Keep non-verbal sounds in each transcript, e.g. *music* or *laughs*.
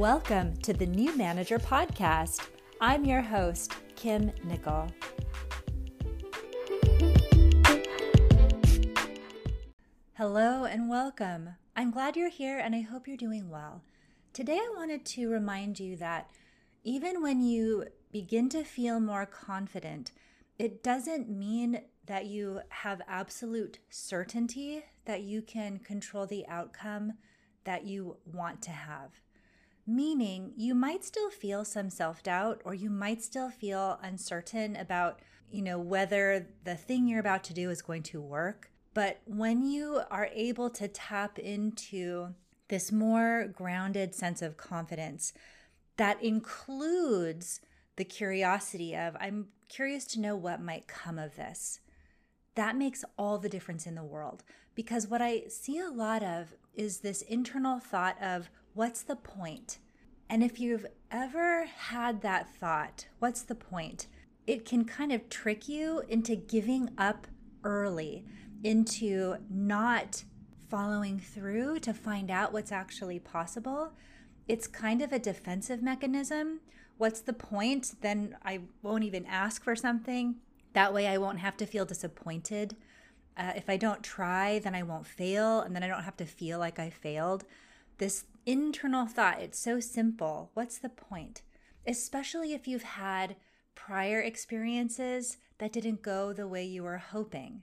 Welcome to the New Manager Podcast. I'm your host, Kim Nicol. Hello and welcome. I'm glad you're here and I hope you're doing well. Today, I wanted to remind you that even when you begin to feel more confident, it doesn't mean that you have absolute certainty that you can control the outcome that you want to have. Meaning, you might still feel some self doubt or you might still feel uncertain about, you know, whether the thing you're about to do is going to work. But when you are able to tap into this more grounded sense of confidence that includes the curiosity of, I'm curious to know what might come of this. That makes all the difference in the world because what I see a lot of is this internal thought of, what's the point? And if you've ever had that thought, what's the point? It can kind of trick you into giving up early, into not following through to find out what's actually possible. It's kind of a defensive mechanism. What's the point? Then I won't even ask for something. That way I won't have to feel disappointed. Uh, if I don't try, then I won't fail, and then I don't have to feel like I failed. This internal thought, it's so simple. What's the point? Especially if you've had prior experiences that didn't go the way you were hoping.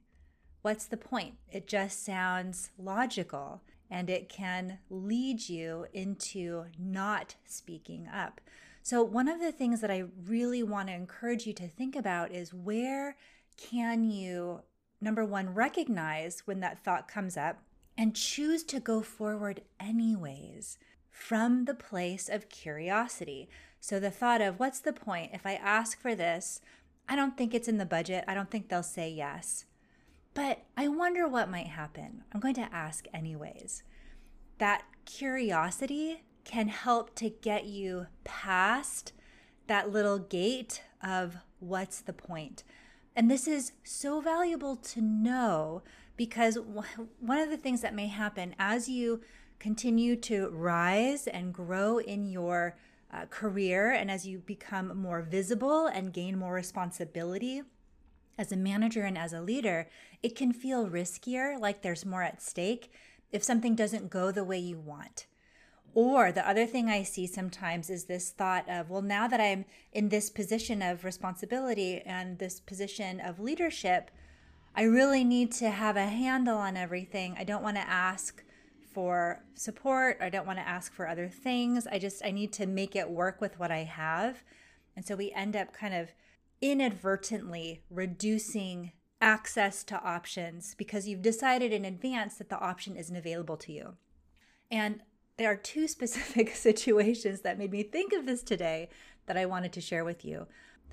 What's the point? It just sounds logical and it can lead you into not speaking up. So, one of the things that I really want to encourage you to think about is where can you, number one, recognize when that thought comes up and choose to go forward anyways from the place of curiosity. So the thought of what's the point if I ask for this? I don't think it's in the budget. I don't think they'll say yes. But I wonder what might happen. I'm going to ask anyways. That curiosity can help to get you past that little gate of what's the point. And this is so valuable to know because one of the things that may happen as you continue to rise and grow in your uh, career and as you become more visible and gain more responsibility as a manager and as a leader, it can feel riskier, like there's more at stake if something doesn't go the way you want. Or the other thing I see sometimes is this thought of, well, now that I'm in this position of responsibility and this position of leadership, I really need to have a handle on everything. I don't want to ask for support. I don't want to ask for other things. I just, I need to make it work with what I have. And so we end up kind of inadvertently reducing access to options because you've decided in advance that the option isn't available to you. And there are two *laughs* specific situations that made me think of this today that I wanted to share with you.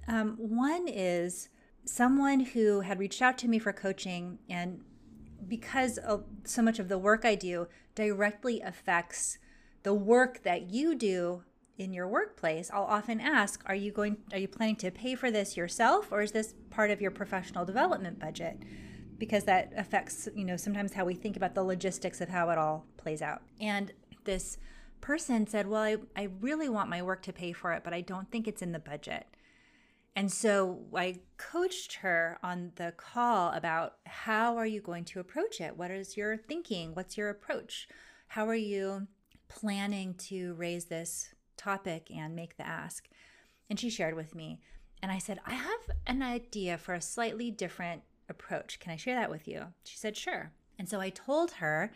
Um, one is someone who had reached out to me for coaching and because so much of the work I do directly affects the work that you do in your workplace, I'll often ask, are you going are you planning to pay for this yourself or is this part of your professional development budget? Because that affects, you know, sometimes how we think about the logistics of how it all plays out. And this person said, "Well, I I really want my work to pay for it, but I don't think it's in the budget." And so I coached her on the call about how are you going to approach it? What is your thinking? What's your approach? How are you planning to raise this topic and make the ask? And she shared with me. And I said, I have an idea for a slightly different approach. Can I share that with you? She said, sure. And so I told her,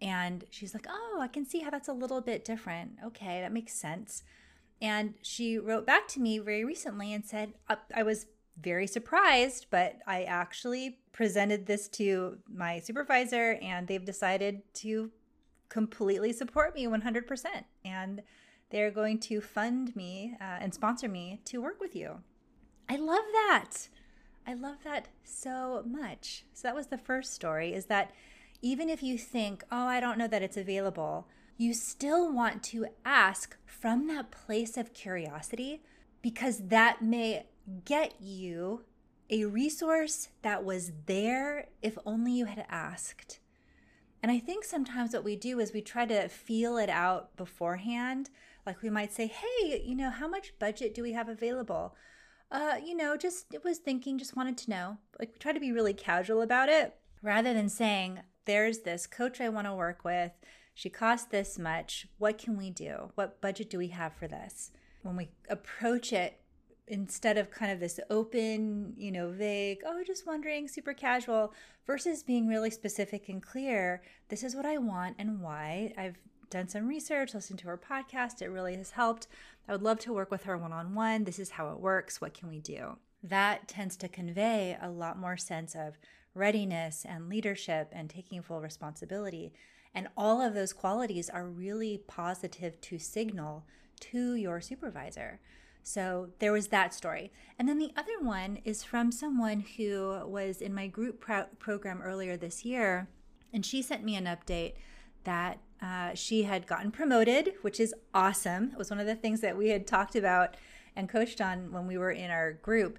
and she's like, oh, I can see how that's a little bit different. Okay, that makes sense. And she wrote back to me very recently and said, I was very surprised, but I actually presented this to my supervisor and they've decided to completely support me 100%. And they're going to fund me uh, and sponsor me to work with you. I love that. I love that so much. So that was the first story is that even if you think, oh, I don't know that it's available, you still want to ask from that place of curiosity because that may get you a resource that was there if only you had asked. And I think sometimes what we do is we try to feel it out beforehand. Like we might say, hey, you know, how much budget do we have available? Uh, you know, just was thinking, just wanted to know. Like we try to be really casual about it rather than saying, there's this coach I want to work with. She costs this much. What can we do? What budget do we have for this? When we approach it instead of kind of this open, you know, vague, oh, just wondering, super casual, versus being really specific and clear, this is what I want and why. I've done some research, listened to her podcast. It really has helped. I would love to work with her one on one. This is how it works. What can we do? That tends to convey a lot more sense of readiness and leadership and taking full responsibility. And all of those qualities are really positive to signal to your supervisor. So there was that story. And then the other one is from someone who was in my group pro- program earlier this year. And she sent me an update that uh, she had gotten promoted, which is awesome. It was one of the things that we had talked about and coached on when we were in our group.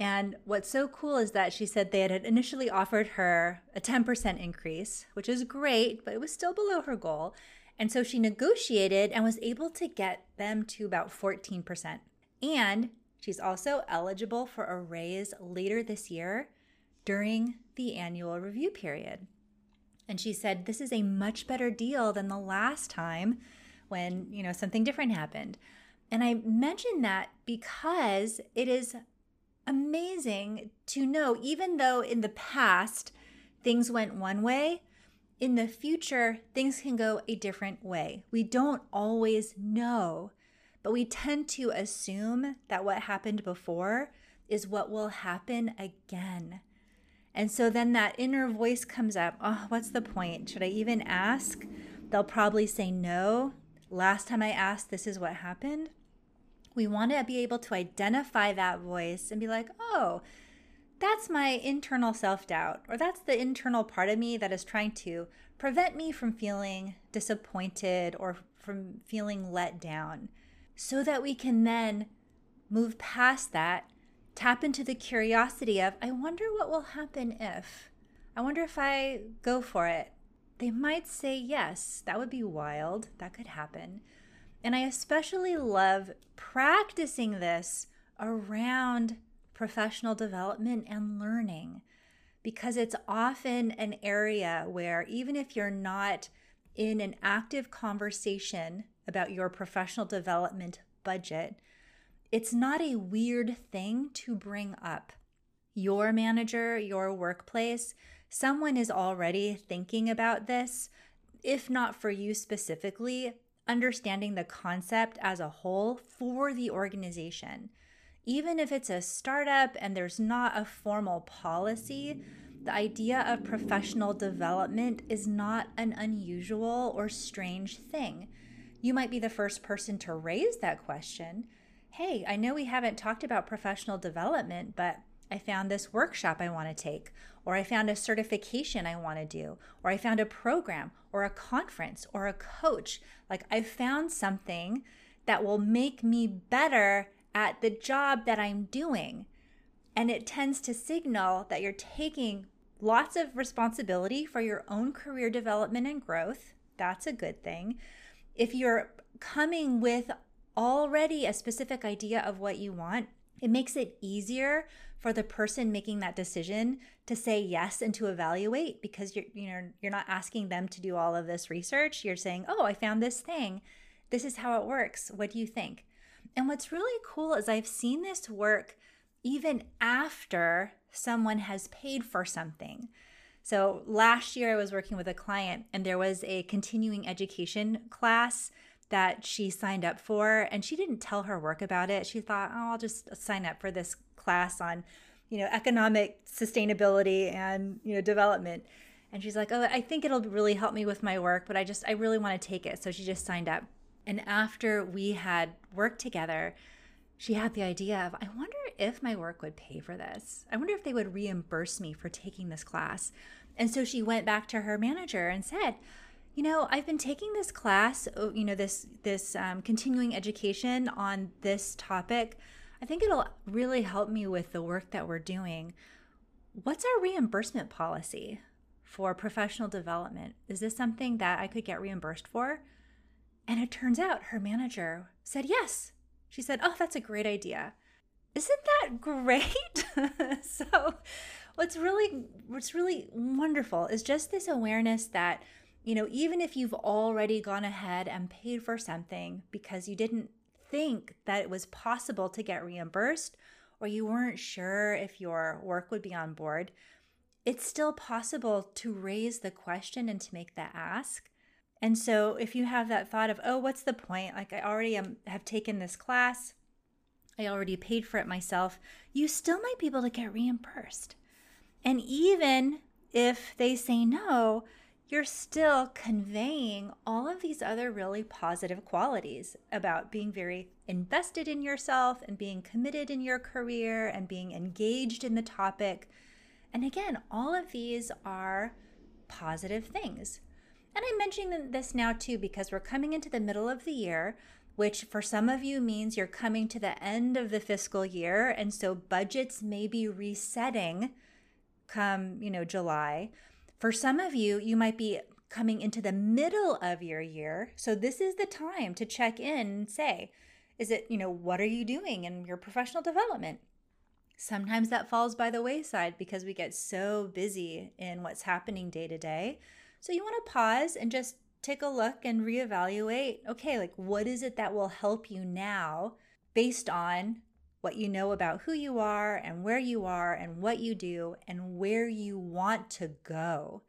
And what's so cool is that she said they had initially offered her a 10% increase, which is great, but it was still below her goal. And so she negotiated and was able to get them to about 14%. And she's also eligible for a raise later this year during the annual review period. And she said, This is a much better deal than the last time when, you know, something different happened. And I mention that because it is amazing to know, even though in the past things went one way, in the future things can go a different way. We don't always know but we tend to assume that what happened before is what will happen again. And so then that inner voice comes up oh, what's the point? Should I even ask? They'll probably say no. Last time I asked, this is what happened. We want to be able to identify that voice and be like, oh, that's my internal self doubt, or that's the internal part of me that is trying to prevent me from feeling disappointed or from feeling let down so that we can then move past that, tap into the curiosity of, I wonder what will happen if. I wonder if I go for it. They might say yes. That would be wild. That could happen. And I especially love practicing this around professional development and learning because it's often an area where even if you're not in an active conversation about your professional development budget, it's not a weird thing to bring up. Your manager, your workplace, someone is already thinking about this, if not for you specifically, understanding the concept as a whole for the organization. Even if it's a startup and there's not a formal policy, the idea of professional development is not an unusual or strange thing you might be the first person to raise that question. Hey, I know we haven't talked about professional development, but I found this workshop I want to take, or I found a certification I want to do, or I found a program, or a conference, or a coach. Like I found something that will make me better at the job that I'm doing. And it tends to signal that you're taking lots of responsibility for your own career development and growth. That's a good thing if you're coming with already a specific idea of what you want, it makes it easier for the person making that decision to say yes and to evaluate because you're you know you're not asking them to do all of this research. You're saying, "Oh, I found this thing. This is how it works. What do you think?" And what's really cool is I've seen this work even after someone has paid for something. So last year I was working with a client and there was a continuing education class that she signed up for and she didn't tell her work about it. She thought, "Oh, I'll just sign up for this class on, you know, economic sustainability and, you know, development." And she's like, "Oh, I think it'll really help me with my work, but I just I really want to take it." So she just signed up. And after we had worked together, she had the idea of, I wonder if my work would pay for this. I wonder if they would reimburse me for taking this class. And so she went back to her manager and said, you know, I've been taking this class, oh, you know, this this um, continuing education on this topic. I think it'll really help me with the work that we're doing. What's our reimbursement policy for professional development? Is this something that I could get reimbursed for? And it turns out her manager said yes. She said, Oh, that's a great idea. Isn't that great? *laughs* so, what's really what's really wonderful is just this awareness that you know even if you've already gone ahead and paid for something because you didn't think that it was possible to get reimbursed or you weren't sure if your work would be on board it's still possible to raise the question and to make that ask. And so if you have that thought of oh what's the point? Like i already am, have taken this class. I already paid for it myself. You still might be able to get reimbursed. And even if they say no, you're still conveying all of these other really positive qualities about being very invested in yourself and being committed in your career and being engaged in the topic. And again, all of these are positive things. And I'm mentioning this now too because we're coming into the middle of the year, which for some of you means you're coming to the end of the fiscal year. And so budgets may be resetting come, you know, July. For some of you, you might be coming into the middle of your year. So this is the time to check in and say, is it, you know, what are you doing in your professional development? Sometimes that falls by the wayside because we get so busy in what's happening day to day. So you want to pause and just take a look and reevaluate okay, like what is it that will help you now based on what you know about who you are and where you are and what you do and where you want to go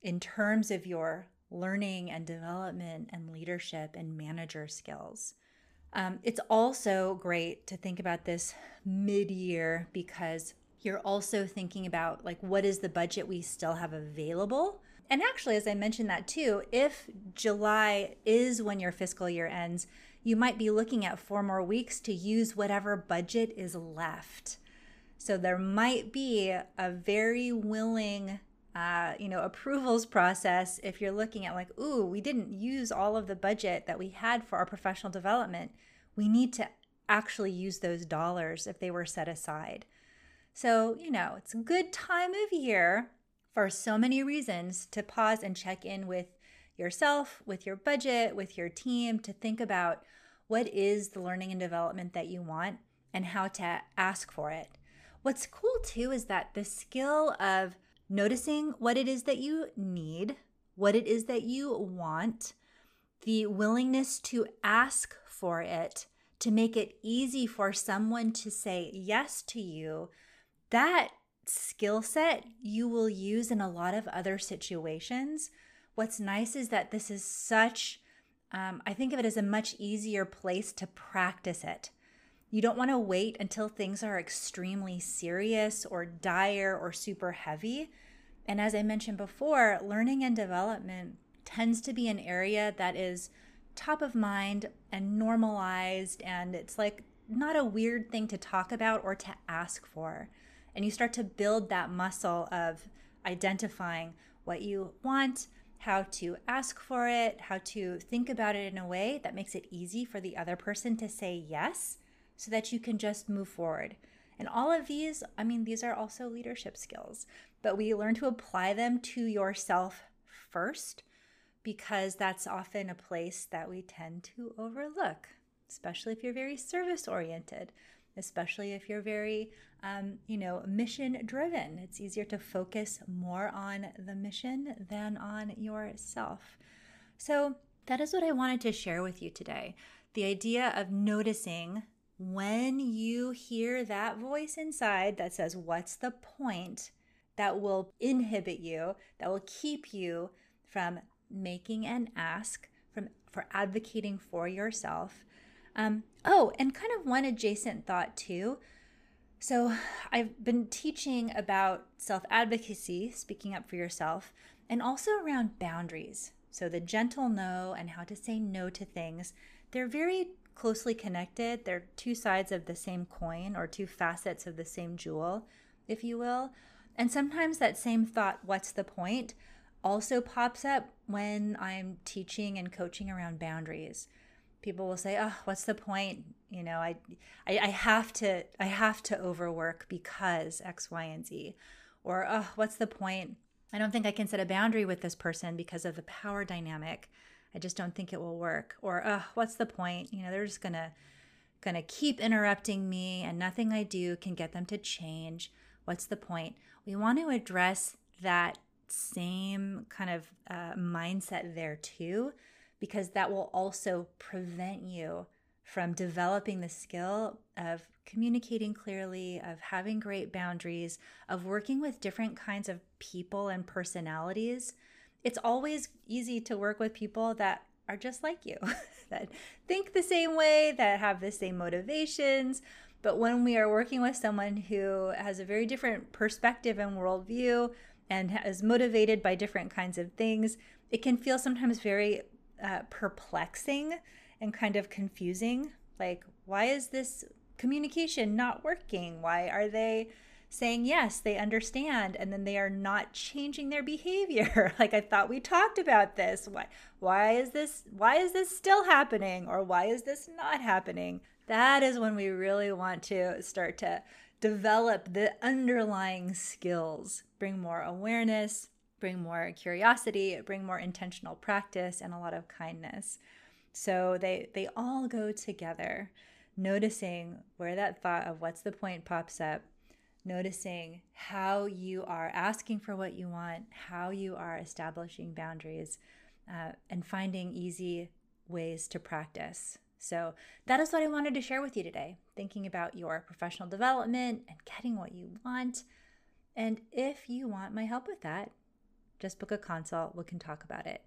in terms of your learning and development and leadership and manager skills. Um, it's also great to think about this mid year because you're also thinking about like what is the budget we still have available and actually as i mentioned that too if july is when your fiscal year ends you might be looking at four more weeks to use whatever budget is left. So there might be a very willing, uh, you know, approvals process if you're looking at like, ooh, we didn't use all of the budget that we had for our professional development. We need to actually use those dollars if they were set aside. So, you know, it's a good time of year for so many reasons to pause and check in with yourself, with your budget, with your team to think about what is the learning and development that you want and how to ask for it. What's cool too is that the skill of noticing what it is that you need, what it is that you want, the willingness to ask for it, to make it easy for someone to say yes to you, that skill set you will use in a lot of other situations what's nice is that this is such, um, I think of it as a much easier place to practice it. You don't want to wait until things are extremely serious or dire or super heavy. And as I mentioned before, learning and development tends to be an area that is top of mind and normalized, and it's like not a weird thing to talk about or to ask for. And you start to build that muscle of identifying what you want, how to ask for it, how to think about it in a way that makes it easy for the other person to say yes so that you can just move forward. And all of these, I mean, these are also leadership skills, but we learn to apply them to yourself first because that's often a place that we tend to overlook, especially if you're very service oriented especially if you're very, um, you know, mission driven. It's easier to focus more on the mission than on yourself. So, that is what I wanted to share with you today. The idea of noticing when you hear that voice inside that says, What's the point? that will inhibit you, that will keep you from making an ask, from for advocating for yourself, um, oh, and kind of one adjacent thought too. So, I've been teaching about self advocacy, speaking up for yourself, and also around boundaries. So, the gentle no and how to say no to things, they're very closely connected. They're two sides of the same coin or two facets of the same jewel, if you will. And sometimes that same thought, what's the point, also pops up when I'm teaching and coaching around boundaries people will say, "Oh, what's the point? You know, I, I, I have to, I have to overwork because X, Y, and Z," or "Oh, what's the point? I don't think I can set a boundary with this person because of the power dynamic." I just don't think it will work. Or, "Oh, what's the point? You know, they're just going to keep interrupting me and nothing I do can get them to change. What's the point? We want to address that same kind of uh, mindset there too, because that will also prevent you from developing the skill of communicating clearly, of having great boundaries, of working with different kinds of people and personalities. It's always easy to work with people that are just like you, *laughs* that think the same way, that have the same motivations. But when we are working with someone who has a very different perspective and worldview and is motivated by different kinds of things, it can feel sometimes very uh, perplexing and kind of confusing. Like, why is this communication not working? Why are they saying yes, they understand, and then they are not changing their behavior. *laughs* like I thought we talked about this. Why why is this why is this still happening or why is this not happening? That is when we really want to start to develop the underlying skills, bring more awareness, bring more curiosity, bring more intentional practice and a lot of kindness. So they they all go together. Noticing where that thought of what's the point pops up noticing how you are asking for what you want, how you are establishing boundaries, uh, and finding easy ways to practice. So, that is what I wanted to share with you today thinking about your professional development and getting what you want. And if you want my help with that, just book a consult. We can talk about it.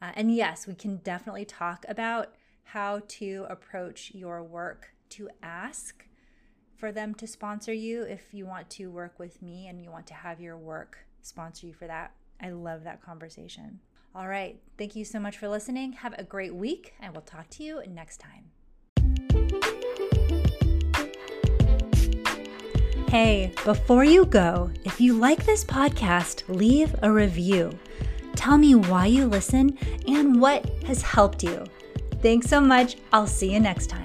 Uh, and yes, we can definitely talk about how to approach your work to ask for them to sponsor you if you want to work with me and you want to have your work sponsor you for that. I love that conversation. All right. Thank you so much for listening. Have a great week, and we'll talk to you next time. Hey, before you go, if you like this podcast, leave a review. Tell me why you listen and what has helped you. Thanks so much. I'll see you next time.